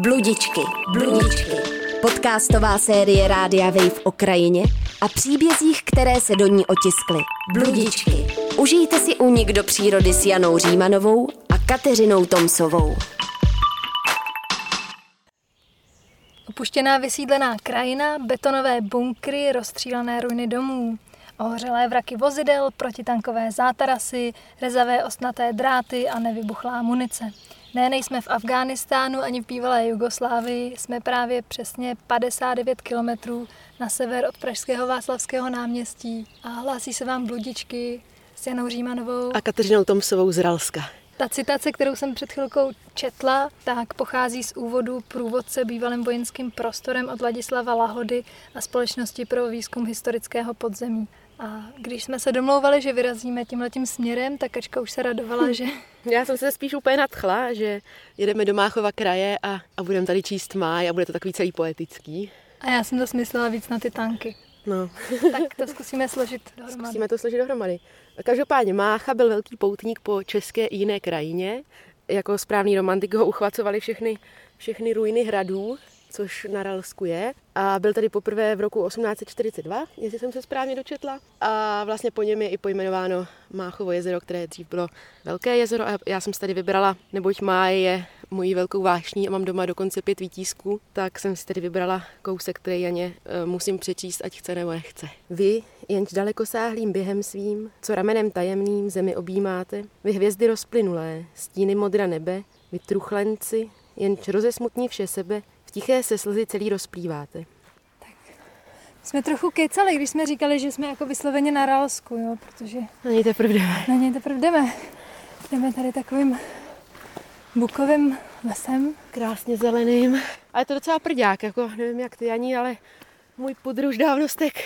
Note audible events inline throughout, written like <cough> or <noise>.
Bludičky, bludičky. Podcastová série Rádia Wave o krajině a příbězích, které se do ní otiskly. Bludičky. Užijte si únik do přírody s Janou Římanovou a Kateřinou Tomsovou. Opuštěná vysídlená krajina, betonové bunkry, rozstřílené ruiny domů, ohořelé vraky vozidel, protitankové zátarasy, rezavé ostnaté dráty a nevybuchlá munice. Ne, nejsme v Afghánistánu ani v bývalé Jugoslávii, jsme právě přesně 59 kilometrů na sever od Pražského Václavského náměstí a hlásí se vám bludičky s Janou Římanovou a Kateřinou Tomsovou z Ralska. Ta citace, kterou jsem před chvilkou četla, tak pochází z úvodu průvodce bývalým vojenským prostorem od Ladislava Lahody a Společnosti pro výzkum historického podzemí. A když jsme se domlouvali, že vyrazíme tímhletím směrem, tak Kačka už se radovala, že... Já jsem se spíš úplně nadchla, že jedeme do Máchova kraje a, a budeme tady číst máj a bude to takový celý poetický. A já jsem to smyslela víc na ty tanky. No. tak to zkusíme složit <laughs> dohromady. Zkusíme to složit dohromady. Každopádně Mácha byl velký poutník po české i jiné krajině. Jako správný romantik ho uchvacovali všechny, všechny ruiny hradů, což na Ralsku je. A byl tady poprvé v roku 1842, jestli jsem se správně dočetla. A vlastně po něm je i pojmenováno Máchovo jezero, které dřív bylo velké jezero. A já jsem si tady vybrala, neboť Máje je mojí velkou vášní a mám doma dokonce pět výtísků, tak jsem si tady vybrala kousek, který Janě e, musím přečíst, ať chce nebo nechce. Vy, jenž dalekosáhlým během svým, co ramenem tajemným zemi objímáte, vy hvězdy rozplynulé, stíny modra nebe, vy truchlenci, jenž rozesmutní vše sebe, tiché se slzy celý rozplýváte. Jsme trochu kecali, když jsme říkali, že jsme jako vysloveně na Ralsku, jo, protože... Na něj teprve jdeme. Na něj teprve jdeme. Jdeme tady takovým bukovým lesem. Krásně zeleným. A je to docela prdák, jako nevím jak ty ani, ale můj pudr už dávno stek.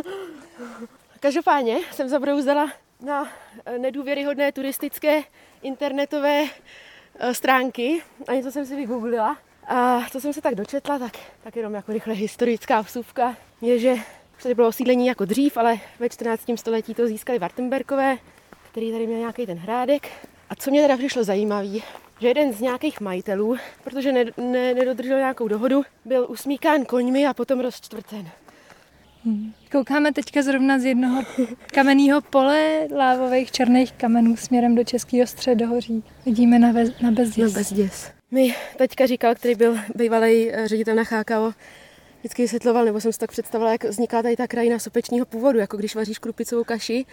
<laughs> Každopádně jsem zabrouzela na nedůvěryhodné turistické internetové eh, stránky a něco jsem si vygooglila. A to jsem se tak dočetla, tak, tak jenom jako rychle historická vsuvka je, že tady bylo osídlení jako dřív, ale ve 14. století to získali Wartenbergové, který tady měl nějaký ten hrádek. A co mě teda přišlo zajímavé, že jeden z nějakých majitelů, protože ne, ne, nedodržel nějakou dohodu, byl usmíkán koňmi a potom rozčtvrcen. Hmm. Koukáme teďka zrovna z jednoho kamenného pole lávových černých kamenů směrem do Českého středohoří. Vidíme na, bez, na bezděs. Na bezděs mi teďka říkal, který byl bývalý eh, ředitel na chákavo, vždycky vysvětloval, nebo jsem si tak představila, jak vzniká tady ta krajina sopečního původu, jako když vaříš krupicovou kaši.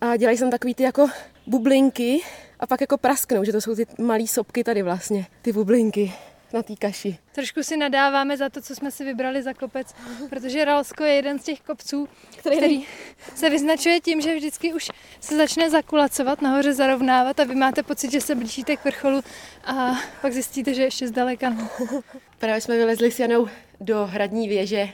A dělají tam takový ty jako bublinky a pak jako prasknou, že to jsou ty malé sopky tady vlastně, ty bublinky na té kaši. Trošku si nadáváme za to, co jsme si vybrali za kopec, <laughs> protože Ralsko je jeden z těch kopců, který, který se vyznačuje tím, že vždycky už se začne zakulacovat, nahoře zarovnávat a vy máte pocit, že se blížíte k vrcholu a pak zjistíte, že ještě zdaleka. <laughs> Právě jsme vylezli s Janou do hradní věže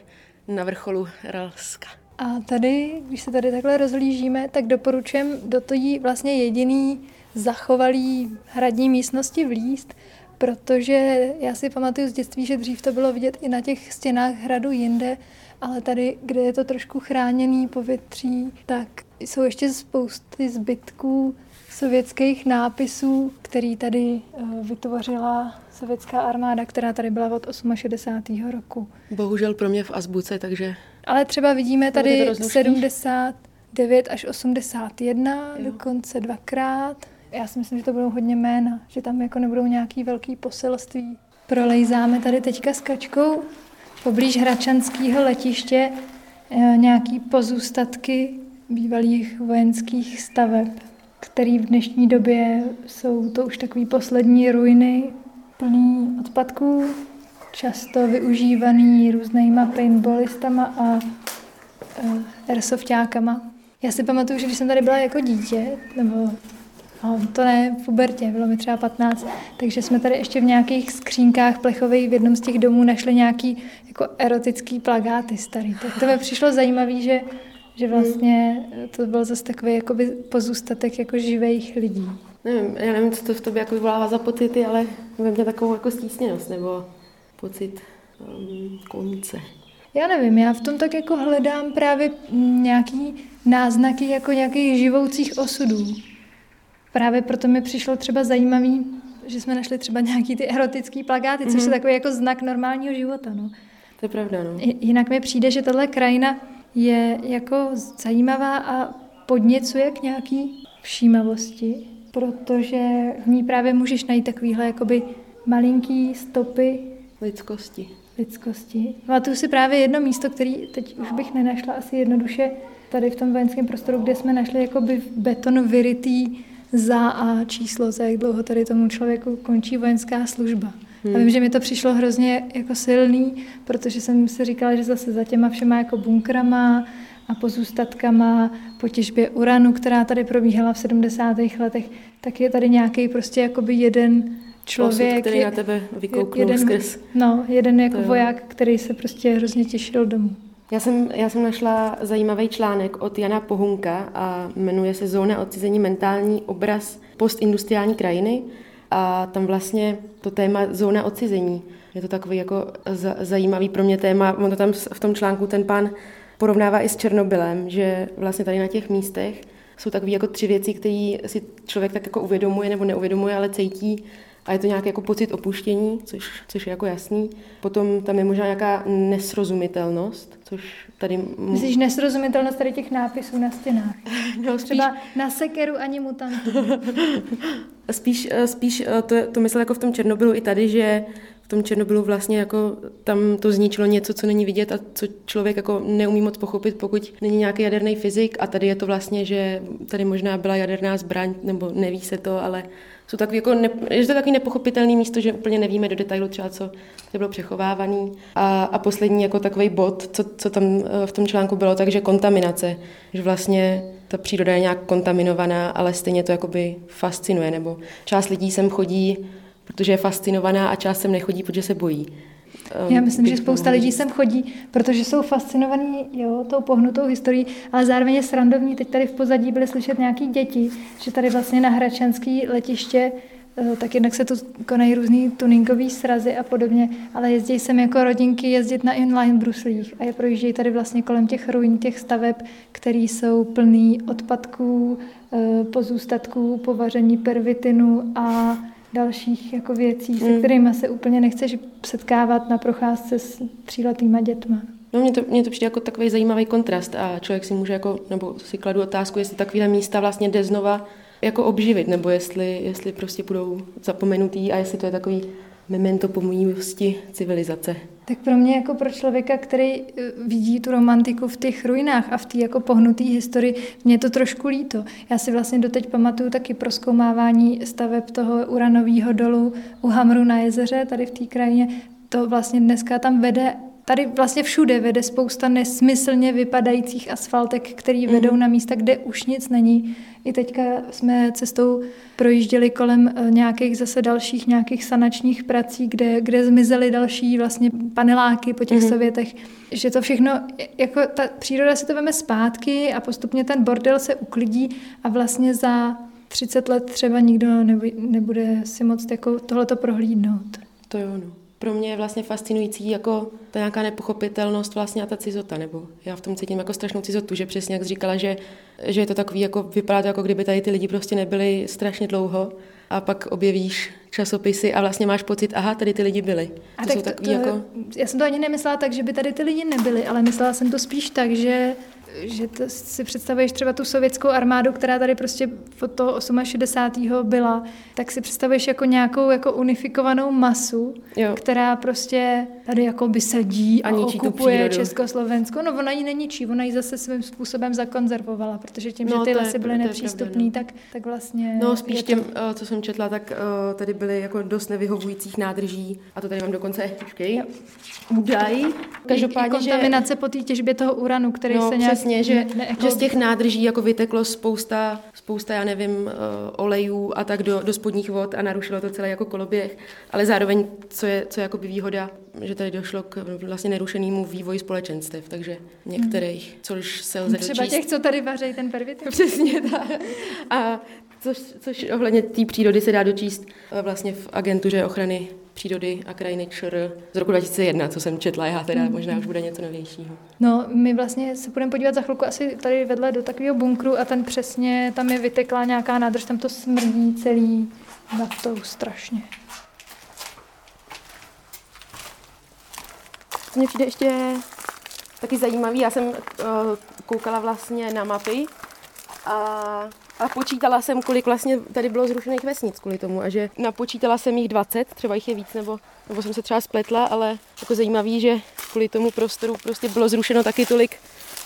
na vrcholu Ralska. A tady, když se tady takhle rozlížíme, tak doporučujem do toho vlastně jediný zachovalý hradní místnosti vlíst, protože já si pamatuju z dětství, že dřív to bylo vidět i na těch stěnách hradu jinde, ale tady, kde je to trošku chráněný povětří, tak jsou ještě spousty zbytků sovětských nápisů, který tady eh, vytvořila sovětská armáda, která tady byla od 68. roku. Bohužel pro mě v azbuce, takže... Ale třeba vidíme tady 79 až 81, jo. dokonce dvakrát. Já si myslím, že to budou hodně jména, že tam jako nebudou nějaký velký poselství. Prolejzáme tady teďka s kačkou poblíž Hračanského letiště eh, nějaký pozůstatky bývalých vojenských staveb, které v dnešní době jsou to už takový poslední ruiny plný odpadků, často využívaný různýma paintballistama a uh, airsoftňákama. Já si pamatuju, že když jsem tady byla jako dítě, nebo No, to ne, v pubertě, bylo mi třeba 15, takže jsme tady ještě v nějakých skřínkách plechových v jednom z těch domů našli nějaký jako erotický plagáty starý. Tak to mi přišlo zajímavé, že, že vlastně to byl zase takový jakoby pozůstatek jako živých lidí. Nevím, já nevím, co to v tobě jako vyvolává za pocity, ale ve mně takovou jako stísněnost nebo pocit um, konce. Já nevím, já v tom tak jako hledám právě nějaký náznaky jako nějakých živoucích osudů. Právě proto mi přišlo třeba zajímavý že jsme našli třeba nějaký ty erotický plagáty, což mm-hmm. je mhm. takový jako znak normálního života. No. To je pravda, no. Jinak mi přijde, že tahle krajina je jako zajímavá a podněcuje k nějaký všímavosti, protože v ní právě můžeš najít takovýhle jakoby malinký stopy lidskosti. Lidskosti. Pamatuju si právě jedno místo, který teď už bych nenašla asi jednoduše tady v tom vojenském prostoru, kde jsme našli jakoby v beton vyrytý za a číslo, za jak dlouho tady tomu člověku končí vojenská služba. Hmm. A vím, že mi to přišlo hrozně jako silný, protože jsem si říkala, že zase za těma všema jako bunkrama a pozůstatkama po těžbě uranu, která tady probíhala v 70. letech, tak je tady nějaký prostě jakoby jeden člověk. Osud, který je, na tebe vykouknul jeden, skrz. No, jeden jako to voják, který se prostě hrozně těšil domů. Já jsem, já jsem našla zajímavý článek od Jana Pohunka a jmenuje se Zóna odcizení mentální obraz postindustriální krajiny a tam vlastně to téma zóna odcizení. Je to takový jako zajímavý pro mě téma. On to tam v tom článku ten pán porovnává i s Černobylem, že vlastně tady na těch místech jsou takové jako tři věci, které si člověk tak jako uvědomuje nebo neuvědomuje, ale cítí a je to nějaký jako pocit opuštění, což, což je jako jasný. Potom tam je možná nějaká nesrozumitelnost, což tady... Myslíš nesrozumitelnost tady těch nápisů na stěnách? <laughs> No, spíš... Třeba na sekeru ani mutantů. <laughs> spíš, spíš to, to myslel jako v tom Černobylu i tady, že tom Černobylu vlastně jako tam to zničilo něco, co není vidět a co člověk jako neumí moc pochopit, pokud není nějaký jaderný fyzik a tady je to vlastně, že tady možná byla jaderná zbraň, nebo neví se to, ale jsou takový jako ne, je to takový nepochopitelný místo, že úplně nevíme do detailu třeba, co to bylo přechovávaný. A, a poslední jako takový bod, co, co tam eh, v tom článku bylo, takže kontaminace, že vlastně ta příroda je nějak kontaminovaná, ale stejně to jakoby fascinuje, nebo část lidí sem chodí, protože je fascinovaná a část sem nechodí, protože se bojí. Já myslím, že spousta lidí sem chodí, protože jsou fascinovaní jo, tou pohnutou historií, ale zároveň je srandovní. Teď tady v pozadí byly slyšet nějaký děti, že tady vlastně na Hračanský letiště eh, tak jednak se tu konají různý tuningové srazy a podobně, ale jezdí sem jako rodinky jezdit na inline bruslích a je projíždějí tady vlastně kolem těch ruin, těch staveb, které jsou plný odpadků, eh, pozůstatků, povaření pervitinu a dalších jako věcí, se mm. kterými se úplně nechceš setkávat na procházce s tříletýma dětma. No mně to, mně to přijde jako takový zajímavý kontrast a člověk si může jako, nebo si kladu otázku, jestli takovéhle místa vlastně jde znova jako obživit, nebo jestli, jestli prostě budou zapomenutý a jestli to je takový memento pomůžnosti civilizace. Tak pro mě jako pro člověka, který eh, vidí tu romantiku v těch ruinách a v té jako pohnutý historii, mě je to trošku líto. Já si vlastně doteď pamatuju taky proskoumávání staveb toho uranového dolu u Hamru na jezeře, tady v té krajině. To vlastně dneska tam vede Tady vlastně všude vede spousta nesmyslně vypadajících asfaltek, který vedou mm. na místa, kde už nic není. I teďka jsme cestou projížděli kolem eh, nějakých zase dalších nějakých sanačních prací, kde, kde zmizely další vlastně paneláky po těch mm. sovětech. Že to všechno, jako ta příroda si to veme zpátky a postupně ten bordel se uklidí a vlastně za 30 let třeba nikdo nebude si moc jako tohleto prohlídnout. To je ono pro mě je vlastně fascinující jako ta nějaká nepochopitelnost vlastně a ta cizota, nebo já v tom cítím jako strašnou cizotu, že přesně jak říkala, že, že je to takový, jako vypadá to, jako kdyby tady ty lidi prostě nebyli strašně dlouho a pak objevíš časopisy a vlastně máš pocit, aha, tady ty lidi byli. A to tak jsou takový to, jako... Já jsem to ani nemyslela tak, že by tady ty lidi nebyli, ale myslela jsem to spíš tak, že že to si představuješ třeba tu sovětskou armádu, která tady prostě od toho 68. byla, tak si představuješ jako nějakou jako unifikovanou masu, jo. která prostě tady jako by sedí a, a okupuje Československo. No ona ji neničí, ona ji zase svým způsobem zakonzervovala, protože tím, no, že ty lesy byly nepřístupné, no. tak, tak vlastně... No spíš těm, to... Eh, co jsem četla, tak uh, tady byly jako dost nevyhovujících nádrží a to tady mám dokonce, počkej, údaj. Každopádně, kontaminace že... po té těžbě toho uranu, který no, se nějak přesně, že, ne, jako... že z těch nádrží jako vyteklo spousta, spousta, já nevím, uh, olejů a tak do, do spodních vod a narušilo to celé jako koloběh, ale zároveň, co je, co je jako výhoda, že tady došlo k vlastně nerušenému vývoji společenstev, takže některých, hmm. což se lze Třeba dočíst. těch, co tady vaří ten pervitin. Přesně tak. <laughs> A což, což ohledně té přírody se dá dočíst eh, vlastně v agentuře ochrany přírody a krajiny ČR z roku 2001, co jsem četla, já teda mm. možná už bude něco novějšího. No, my vlastně se budeme podívat za chvilku asi tady vedle do takového bunkru a ten přesně, tam je vytekla nějaká nádrž, tam to smrdí celý, nad tou strašně. Co mě přijde ještě taky zajímavý, já jsem uh, koukala vlastně na mapy a, a počítala jsem, kolik vlastně tady bylo zrušených vesnic kvůli tomu a že napočítala jsem jich 20, třeba jich je víc, nebo, nebo jsem se třeba spletla, ale jako zajímavý, že kvůli tomu prostoru prostě bylo zrušeno taky tolik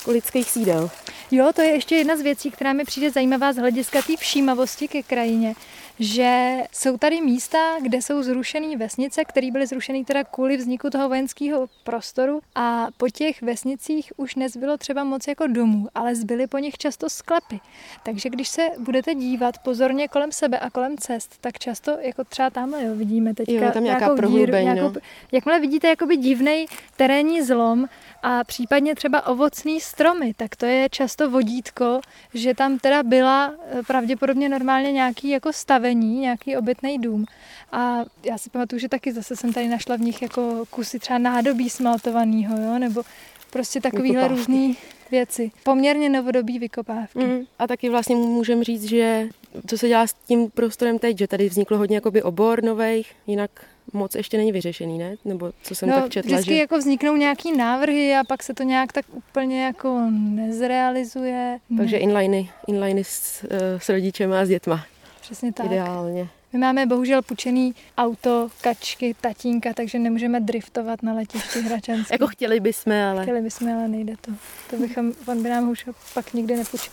lidských sídel. Jo, to je ještě jedna z věcí, která mi přijde zajímavá z hlediska té všímavosti ke krajině, že jsou tady místa, kde jsou zrušené vesnice, které byly zrušené teda kvůli vzniku toho vojenského prostoru a po těch vesnicích už nezbylo třeba moc jako domů, ale zbyly po nich často sklepy. Takže když se budete dívat pozorně kolem sebe a kolem cest, tak často, jako třeba tamhle jo, vidíme teďka jo, tam nějaká díru, nějakou, no. jakmile vidíte jakoby divný terénní zlom a případně třeba ovocný stromy, tak to je často vodítko, že tam teda byla eh, pravděpodobně normálně nějaký jako stavení, nějaký obytný dům. A já si pamatuju, že taky zase jsem tady našla v nich jako kusy třeba nádobí smaltovaného, jo, nebo prostě takovýhle různý věci. Poměrně novodobí vykopávky. Mm. A taky vlastně můžeme říct, že co se dělá s tím prostorem teď, že tady vzniklo hodně jakoby obor nových, jinak moc ještě není vyřešený, ne? Nebo co jsem no, tak četla, vždycky že... jako vzniknou nějaký návrhy a pak se to nějak tak úplně jako nezrealizuje. Takže inliny, inliny s, eh, s rodičem a s dětma. Přesně tak. Ideálně. My máme bohužel půjčený auto, kačky, tatínka, takže nemůžeme driftovat na letišti Hračanský. jako chtěli bychom, ale... Chtěli bychom, ale nejde to. To bychom, on by nám už pak nikdy nepůjčil.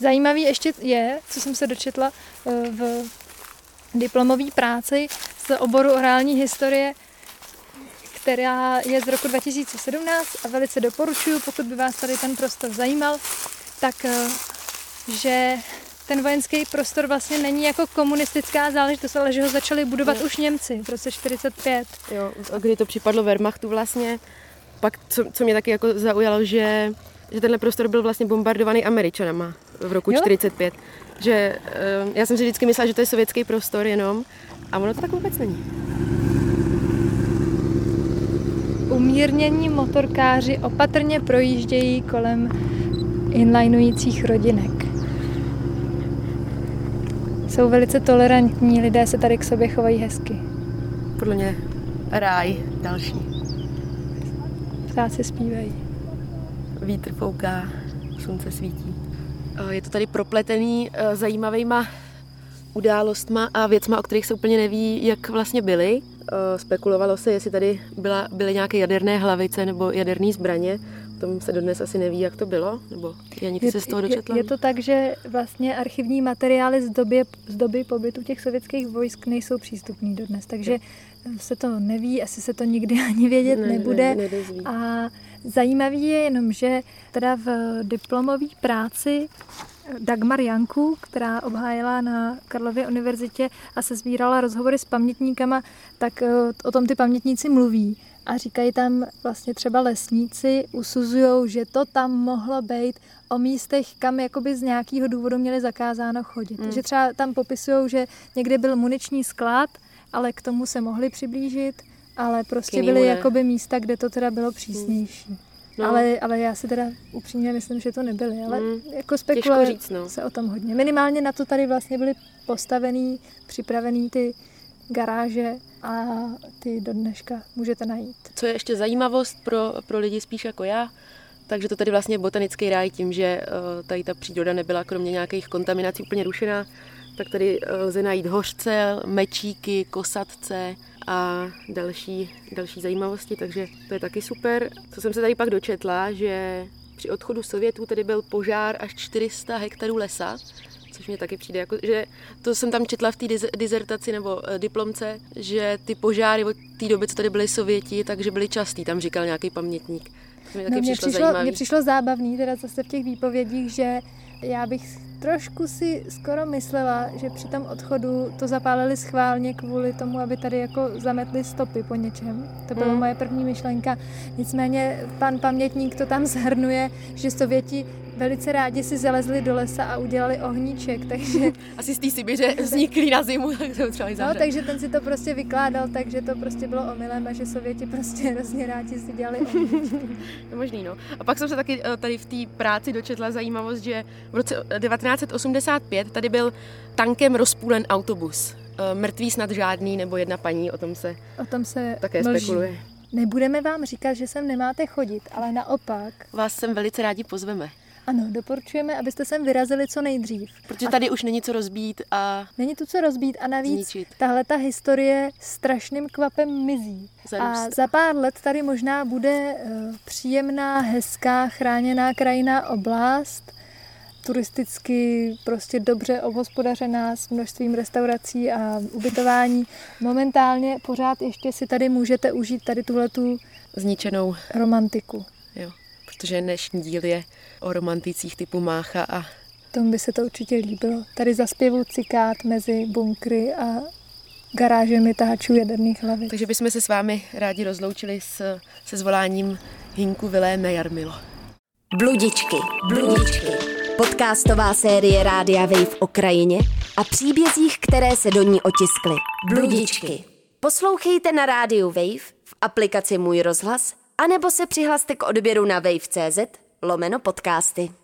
Zajímavý ještě je, co jsem se dočetla eh, v diplomové práci z oboru orální historie, která je z roku 2017 a velice doporučuji, pokud by vás tady ten prostor zajímal, tak eh, že ten vojenský prostor vlastně není jako komunistická záležitost, ale že ho začali budovat no. už Němci v roce 45. Jo, kdy to připadlo Wehrmachtu vlastně. Pak, co, co mě taky jako zaujalo, že, že tenhle prostor byl vlastně bombardovaný Američanama v roku jo? 45. Že uh, já jsem si vždycky myslela, že to je sovětský prostor jenom a ono to tak vůbec není. Umírnění motorkáři opatrně projíždějí kolem inlinujících rodinek. Jsou velice tolerantní, lidé se tady k sobě chovají hezky. Podle mě ráj další. Ptáci zpívají. Vítr fouká, slunce svítí. Je to tady propletený eh, zajímavýma událostma a věcma, o kterých se úplně neví, jak vlastně byly. Eh, spekulovalo se, jestli tady byla, byly nějaké jaderné hlavice nebo jaderné zbraně. Tom se dodnes asi neví, jak to bylo, nebo Janí, ty se z toho dočetla? Je, je to tak, že vlastně archivní materiály z doby, z doby pobytu těch sovětských vojsk nejsou přístupný dodnes, takže se to neví, asi se to nikdy <laughs> ani vědět ne, nebude. Ne, a zajímavý je jenom, že teda v diplomové práci Dagmar Janku, která obhájila na Karlově univerzitě a se sbírala rozhovory s pamětníkama, tak eh, o tom ty pamětníci mluví. A říkají tam vlastně třeba lesníci, usuzují, že to tam mohlo být o místech, kam jakoby z nějakého důvodu měli zakázáno chodit. Mm. Takže třeba tam popisují, že někde byl muniční sklad, ale k tomu se mohli přiblížit, ale prostě byly jakoby místa, kde to teda bylo přísnější. Mm. No. Ale, ale já si teda upřímně myslím, že to nebyly, ale mm, jako spekuluje no. se o tom hodně. Minimálně na to tady vlastně byly postavený, připravený ty garáže a ty do dneška můžete najít. Co je ještě zajímavost pro, pro lidi spíš jako já, takže to tady vlastně botanický ráj tím, že uh, tady ta příroda nebyla kromě nějakých kontaminací úplně rušená, tak tady uh, lze najít hořce, mečíky, kosatce, a další, další zajímavosti, takže to je taky super. Co jsem se tady pak dočetla, že při odchodu Sovětů tady byl požár až 400 hektarů lesa, což mě taky přijde, jako, že to jsem tam četla v té dizertaci nebo uh, diplomce, že ty požáry od té doby, co tady byly Sověti, takže byly častý, tam říkal nějaký pamětník. Mě, no, mě, přišlo, mně přišlo zábavný teda zase v těch výpovědích, že já bych trošku si skoro myslela, že při tom odchodu to zapálili schválně kvůli tomu, aby tady jako zametli stopy po něčem. To byla hmm. moje první myšlenka. Nicméně pan pamětník to tam <laughs> zhrnuje, že Sověti velice rádi si zalezli do lesa a udělali ohníček, <laughs> takže... Asi z té Sibiře vznikly na zimu, <laughs> tak to třeba No, takže ten si to prostě vykládal tak, že to prostě bylo omylem a že Sověti prostě <laughs> hrozně rádi si dělali ohníčky. to možný, no. A pak jsem se taky eh, tady v té práci dočetla zajímavost, že v roce 19 1985 tady byl tankem rozpůlen autobus. Eh, mrtvý snad žádný, nebo jedna paní, o tom se, o tom se také mlží. spekuluje. Nebudeme vám říkat, že sem nemáte chodit, ale naopak. Vás sem velice rádi pozveme. Ano, doporučujeme, abyste sem vyrazili co nejdřív. Protože tady a... už není co rozbít a... Není tu co rozbít a navíc tahle ta historie strašným kvapem mizí. Zarůst. A za pár let tady možná bude uh, příjemná, hezká, chráněná krajina oblast, turisticky prostě dobře obhospodařená s množstvím restaurací a ubytování. Momentálně pořád ještě si tady můžete užít tady tuhletu zničenou romantiku. Jo, protože dnešní díl je o romanticích typu Mácha a... Tomu by se to určitě líbilo. Tady zaspěvu cikát mezi bunkry a garážemi táčů jaderných hlavy. Takže bychom se s vámi rádi rozloučili s, se zvoláním Hinku Viléme Jarmilo. Bludičky, bludičky. Podcastová série Rádia Wave o krajině a příbězích, které se do ní otiskly. Bludičky. Poslouchejte na rádiu Wave, v aplikaci Můj rozhlas, anebo se přihlaste k odběru na wave.cz lomeno podcasty.